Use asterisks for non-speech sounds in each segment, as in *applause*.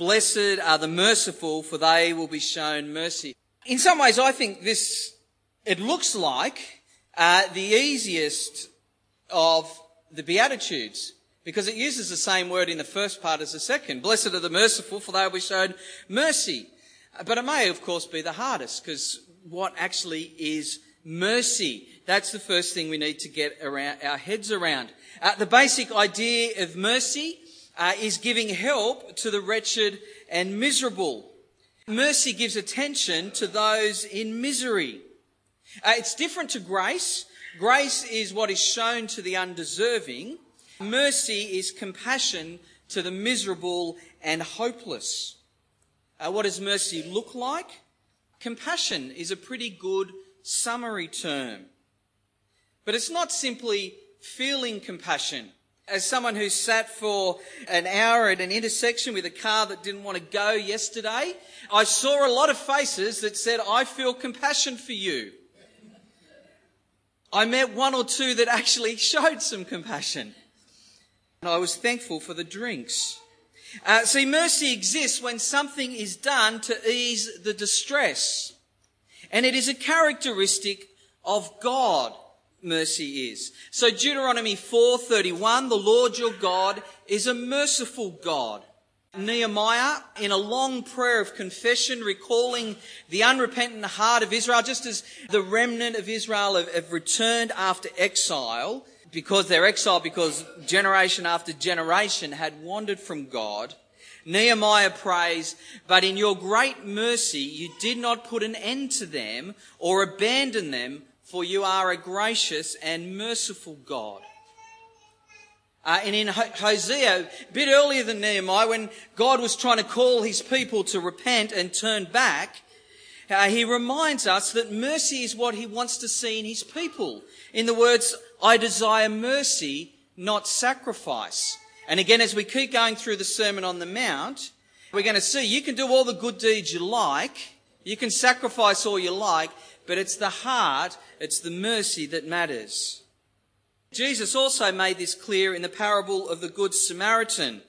Blessed are the merciful, for they will be shown mercy. In some ways, I think this, it looks like uh, the easiest of the Beatitudes because it uses the same word in the first part as the second. Blessed are the merciful, for they will be shown mercy. But it may, of course, be the hardest because what actually is mercy? That's the first thing we need to get around, our heads around. Uh, the basic idea of mercy uh, is giving help to the wretched and miserable. Mercy gives attention to those in misery. Uh, it's different to grace. Grace is what is shown to the undeserving. Mercy is compassion to the miserable and hopeless. Uh, what does mercy look like? Compassion is a pretty good summary term. But it's not simply feeling compassion as someone who sat for an hour at an intersection with a car that didn't want to go yesterday, I saw a lot of faces that said, I feel compassion for you. I met one or two that actually *laughs* showed some compassion. And I was thankful for the drinks. Uh, see, mercy exists when something is done to ease the distress. And it is a characteristic of God mercy is. So Deuteronomy 4:31, the Lord your God is a merciful God. Nehemiah, in a long prayer of confession, recalling the unrepentant heart of Israel, just as the remnant of Israel have, have returned after exile, because they're exiled because generation after generation had wandered from God. Nehemiah prays, but in your great mercy you did not put an end to them or abandon them, for you are a gracious and merciful God. Uh, and in Hosea, a bit earlier than Nehemiah, when God was trying to call his people to repent and turn back, uh, he reminds us that mercy is what he wants to see in his people. In the words, I desire mercy, not sacrifice. And again, as we keep going through the Sermon on the Mount, we're going to see you can do all the good deeds you like, you can sacrifice all you like, but it's the heart, it's the mercy that matters. Jesus also made this clear in the parable of the Good Samaritan.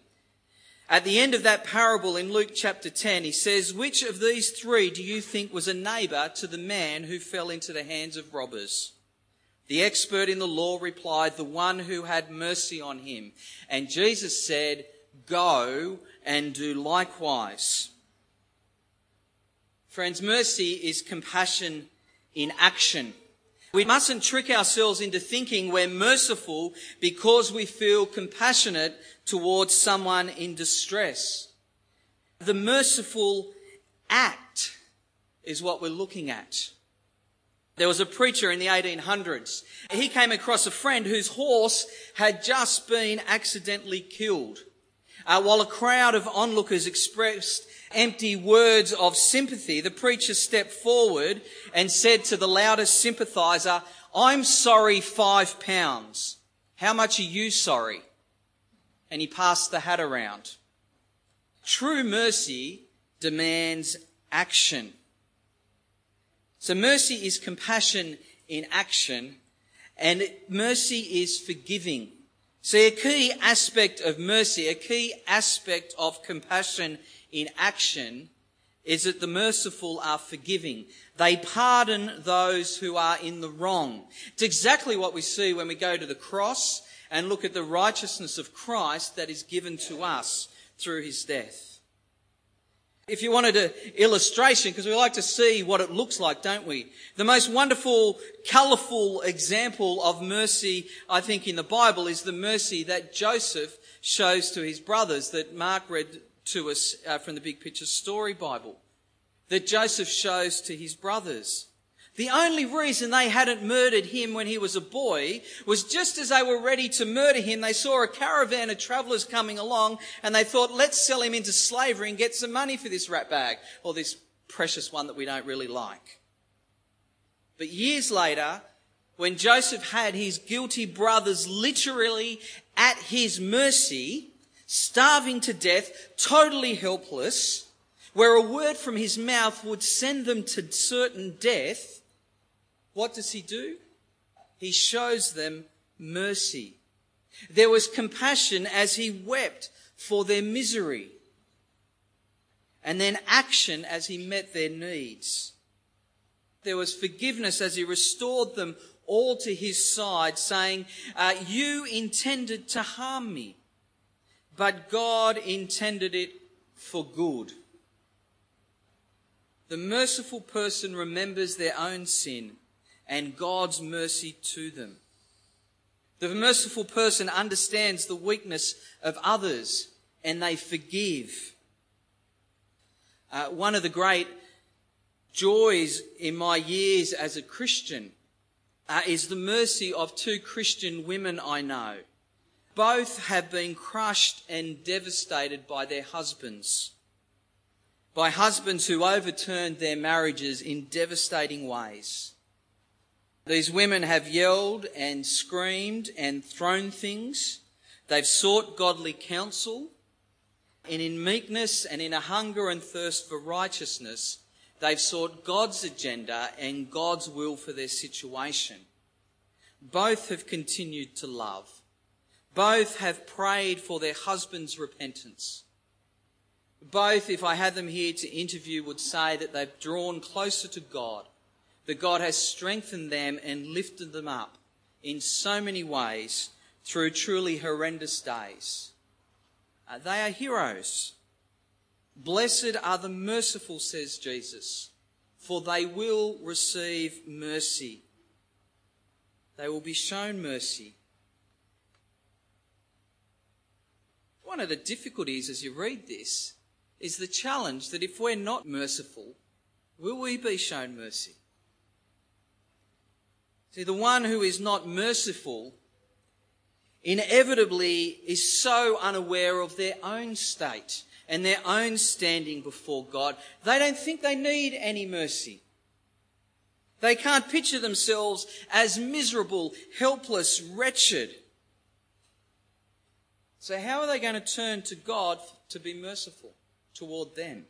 At the end of that parable in Luke chapter 10, he says, Which of these three do you think was a neighbour to the man who fell into the hands of robbers? The expert in the law replied, The one who had mercy on him. And Jesus said, Go and do likewise. Friends, mercy is compassion in action. We mustn't trick ourselves into thinking we're merciful because we feel compassionate towards someone in distress. The merciful act is what we're looking at. There was a preacher in the 1800s. He came across a friend whose horse had just been accidentally killed. Uh, while a crowd of onlookers expressed empty words of sympathy, the preacher stepped forward and said to the loudest sympathizer, I'm sorry five pounds. How much are you sorry? And he passed the hat around. True mercy demands action. So mercy is compassion in action and mercy is forgiving. See, a key aspect of mercy, a key aspect of compassion in action is that the merciful are forgiving. They pardon those who are in the wrong. It's exactly what we see when we go to the cross and look at the righteousness of Christ that is given to us through his death. If you wanted an illustration, because we like to see what it looks like, don't we? The most wonderful, colourful example of mercy, I think, in the Bible is the mercy that Joseph shows to his brothers that Mark read to us uh, from the Big Picture Story Bible that Joseph shows to his brothers. The only reason they hadn't murdered him when he was a boy was just as they were ready to murder him, they saw a caravan of travellers coming along and they thought, let's sell him into slavery and get some money for this rat bag or this precious one that we don't really like. But years later, when Joseph had his guilty brothers literally at his mercy, starving to death, totally helpless, where a word from his mouth would send them to certain death, what does he do? He shows them mercy. There was compassion as he wept for their misery. and then action as he met their needs. There was forgiveness as he restored them all to his side, saying, uh, You intended to harm me, but God intended it for good. The merciful person remembers their own sin and God's mercy to them. The merciful person understands the weakness of others and they forgive. Uh, one of the great joys in my years as a Christian uh, is the mercy of two Christian women I know. Both have been crushed and devastated by their husbands, by husbands who overturned their marriages in devastating ways. These women have yelled and screamed and thrown things. They've sought godly counsel. And in meekness and in a hunger and thirst for righteousness, they've sought God's agenda and God's will for their situation. Both have continued to love. Both have prayed for their husband's repentance. Both, if I had them here to interview, would say that they've drawn closer to God that God has strengthened them and lifted them up in so many ways through truly horrendous days. Uh, they are heroes. Blessed are the merciful, says Jesus, for they will receive mercy. They will be shown mercy. One of the difficulties as you read this is the challenge that if we're not merciful, will we be shown mercy? See, the one who is not merciful inevitably is so unaware of their own state and their own standing before God, they don't think they need any mercy. They can't picture themselves as miserable, helpless, wretched. So, how are they going to turn to God to be merciful toward them?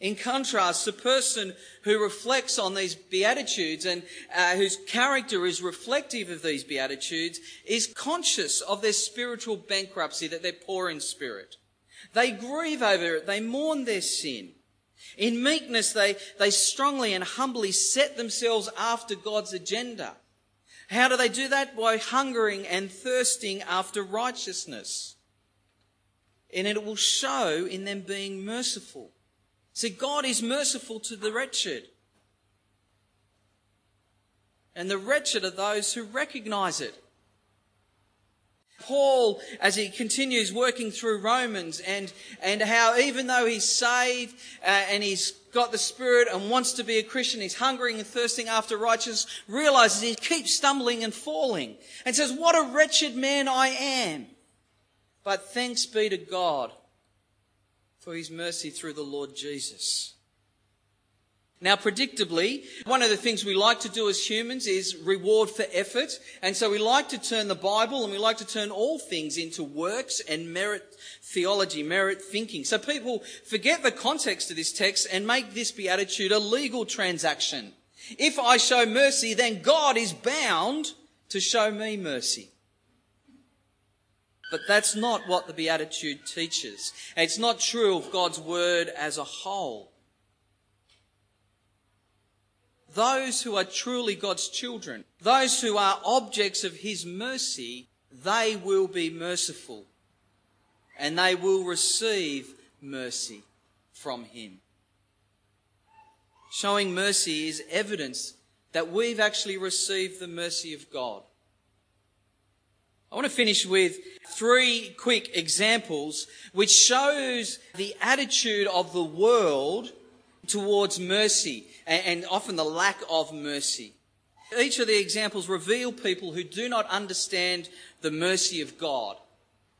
In contrast, the person who reflects on these Beatitudes and uh, whose character is reflective of these Beatitudes is conscious of their spiritual bankruptcy, that they're poor in spirit. They grieve over it, they mourn their sin. In meekness, they, they strongly and humbly set themselves after God's agenda. How do they do that? By hungering and thirsting after righteousness. And it will show in them being merciful. See, God is merciful to the wretched. And the wretched are those who recognize it. Paul, as he continues working through Romans and, and how even though he's saved uh, and he's got the Spirit and wants to be a Christian, he's hungering and thirsting after righteousness, realizes he keeps stumbling and falling and says, what a wretched man I am. But thanks be to God for his mercy through the Lord Jesus. Now, predictably, one of the things we like to do as humans is reward for effort. And so we like to turn the Bible and we like to turn all things into works and merit theology, merit thinking. So people forget the context of this text and make this beatitude a legal transaction. If I show mercy, then God is bound to show me mercy. But that's not what the Beatitude teaches. It's not true of God's Word as a whole. Those who are truly God's children, those who are objects of His mercy, they will be merciful and they will receive mercy from Him. Showing mercy is evidence that we've actually received the mercy of God. I want to finish with three quick examples which shows the attitude of the world towards mercy and often the lack of mercy. Each of the examples reveal people who do not understand the mercy of God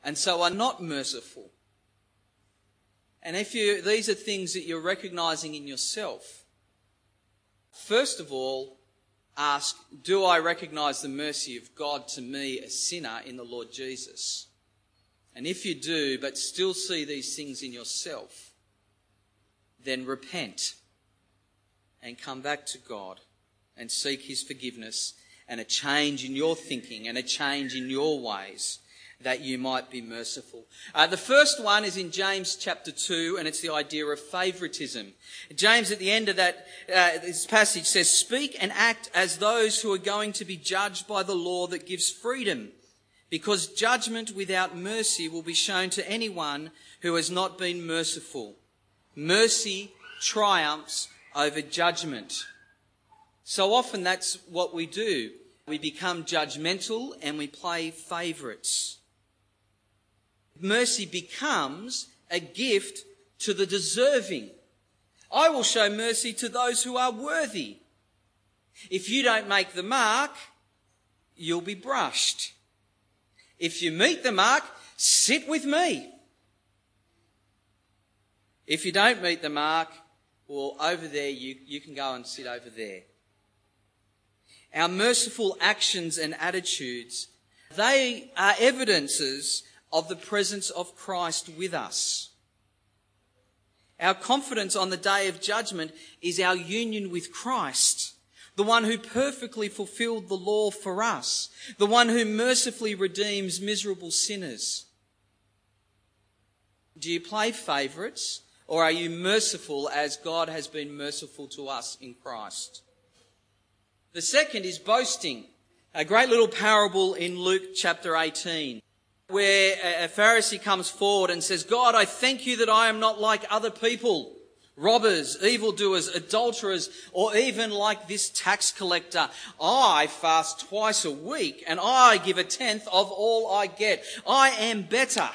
and so are not merciful. And if you, these are things that you're recognizing in yourself, first of all, ask, Do I recognize the mercy of God to me, a sinner, in the Lord Jesus? And if you do, but still see these things in yourself, then repent and come back to God and seek His forgiveness and a change in your thinking and a change in your ways. That you might be merciful. Uh, the first one is in James chapter 2, and it's the idea of favoritism. James, at the end of that, uh, this passage says, Speak and act as those who are going to be judged by the law that gives freedom, because judgment without mercy will be shown to anyone who has not been merciful. Mercy triumphs over judgment. So often that's what we do. We become judgmental and we play favourites mercy becomes a gift to the deserving. I will show mercy to those who are worthy. If you don't make the mark, you'll be brushed. If you meet the mark, sit with me. If you don't meet the mark, well, over there, you, you can go and sit over there. Our merciful actions and attitudes, they are evidences of the presence of Christ with us. Our confidence on the day of judgment is our union with Christ, the one who perfectly fulfilled the law for us, the one who mercifully redeems miserable sinners. Do you play favourites or are you merciful as God has been merciful to us in Christ? The second is boasting. A great little parable in Luke chapter 18 where a Pharisee comes forward and says, God, I thank you that I am not like other people, robbers, evildoers, adulterers, or even like this tax collector. I fast twice a week and I give a tenth of all I get. I am better.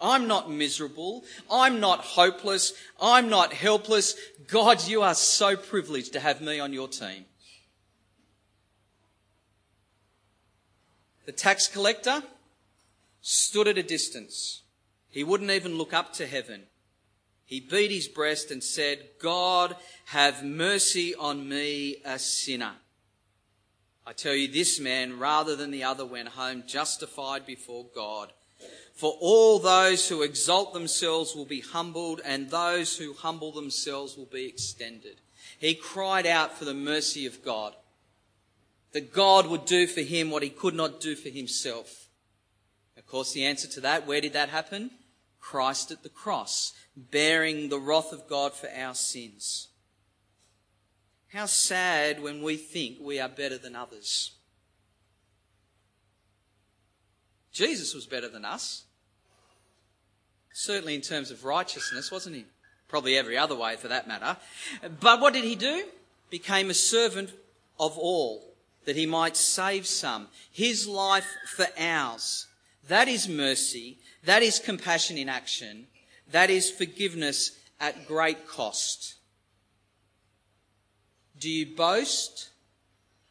I'm not miserable. I'm not hopeless. I'm not helpless. God, you are so privileged to have me on your team. The tax collector, stood at a distance. He wouldn't even look up to heaven. He beat his breast and said, God, have mercy on me, a sinner. I tell you, this man, rather than the other, went home justified before God. For all those who exalt themselves will be humbled, and those who humble themselves will be extended. He cried out for the mercy of God, that God would do for him what he could not do for himself. Of course, the answer to that, where did that happen? Christ at the cross, bearing the wrath of God for our sins. How sad when we think we are better than others. Jesus was better than us. Certainly in terms of righteousness, wasn't he? Probably every other way for that matter. But what did he do? Became a servant of all, that he might save some. His life for ours. That is mercy. That is compassion in action. That is forgiveness at great cost. Do you boast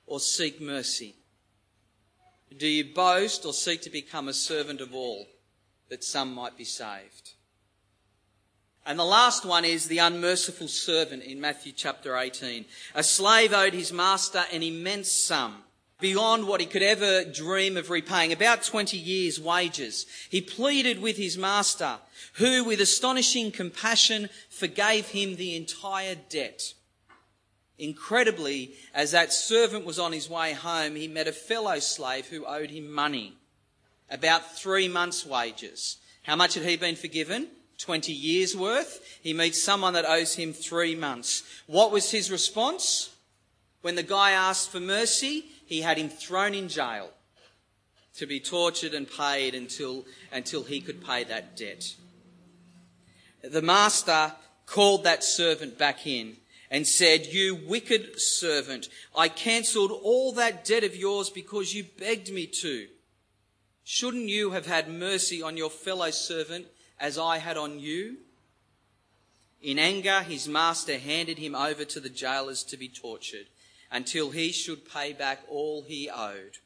or seek mercy? Do you boast or seek to become a servant of all that some might be saved? And the last one is the unmerciful servant in Matthew chapter 18. A slave owed his master an immense sum beyond what he could ever dream of repaying, about 20 years' wages. He pleaded with his master, who with astonishing compassion forgave him the entire debt. Incredibly, as that servant was on his way home, he met a fellow slave who owed him money, about three months' wages. How much had he been forgiven? 20 years worth. He meets someone that owes him three months. What was his response? When the guy asked for mercy, he had him thrown in jail to be tortured and paid until, until he could pay that debt. The master called that servant back in and said, You wicked servant, I cancelled all that debt of yours because you begged me to. Shouldn't you have had mercy on your fellow servant as I had on you? In anger, his master handed him over to the jailers to be tortured until he should pay back all he owed.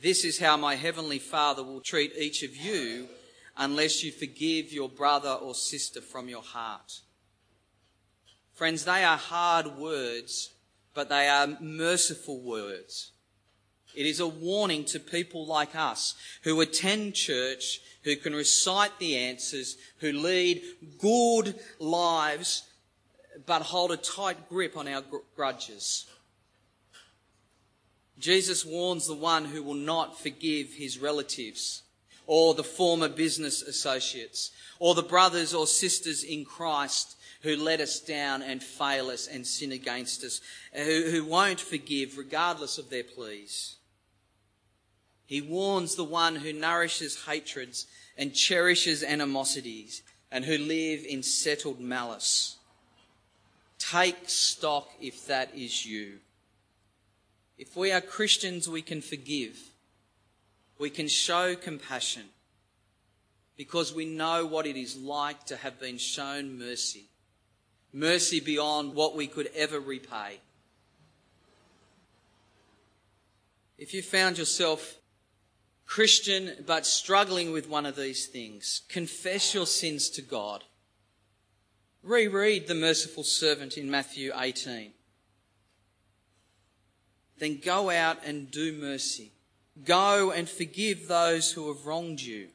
This is how my heavenly Father will treat each of you unless you forgive your brother or sister from your heart. Friends, they are hard words, but they are merciful words. It is a warning to people like us who attend church, who can recite the answers, who lead good lives, but hold a tight grip on our grudges. Jesus warns the one who will not forgive his relatives or the former business associates, or the brothers or sisters in Christ who let us down and fail us and sin against us, who, who won't forgive regardless of their pleas. He warns the one who nourishes hatreds and cherishes animosities and who live in settled malice. Take stock if that is you. If we are Christians, we can forgive. We can show compassion because we know what it is like to have been shown mercy. Mercy beyond what we could ever repay. If you found yourself Christian but struggling with one of these things, confess your sins to God. Reread the merciful servant in Matthew 18. Then go out and do mercy. Go and forgive those who have wronged you.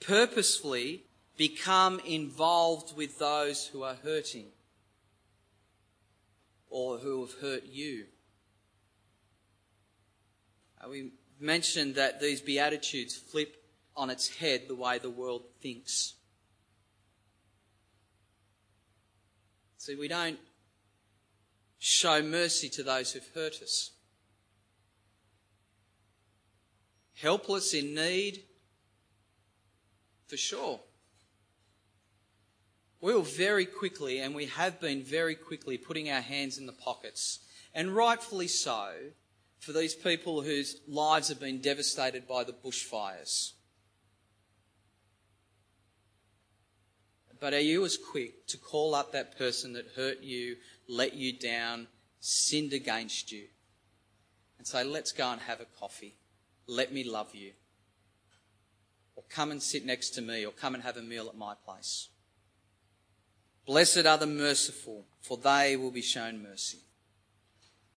Purposefully become involved with those who are hurting or who have hurt you. Uh, we mentioned that these Beatitudes flip on its head the way the world thinks. See, we don't show mercy to those who've hurt us. Helpless in need, for sure. We'll very quickly, and we have been very quickly, putting our hands in the pockets, and rightfully so, for these people whose lives have been devastated by the bushfires. But are you as quick to call up that person that hurt you, let you down, sinned against you, and say, let's go and have a coffee? Let me love you. Or come and sit next to me, or come and have a meal at my place. Blessed are the merciful, for they will be shown mercy.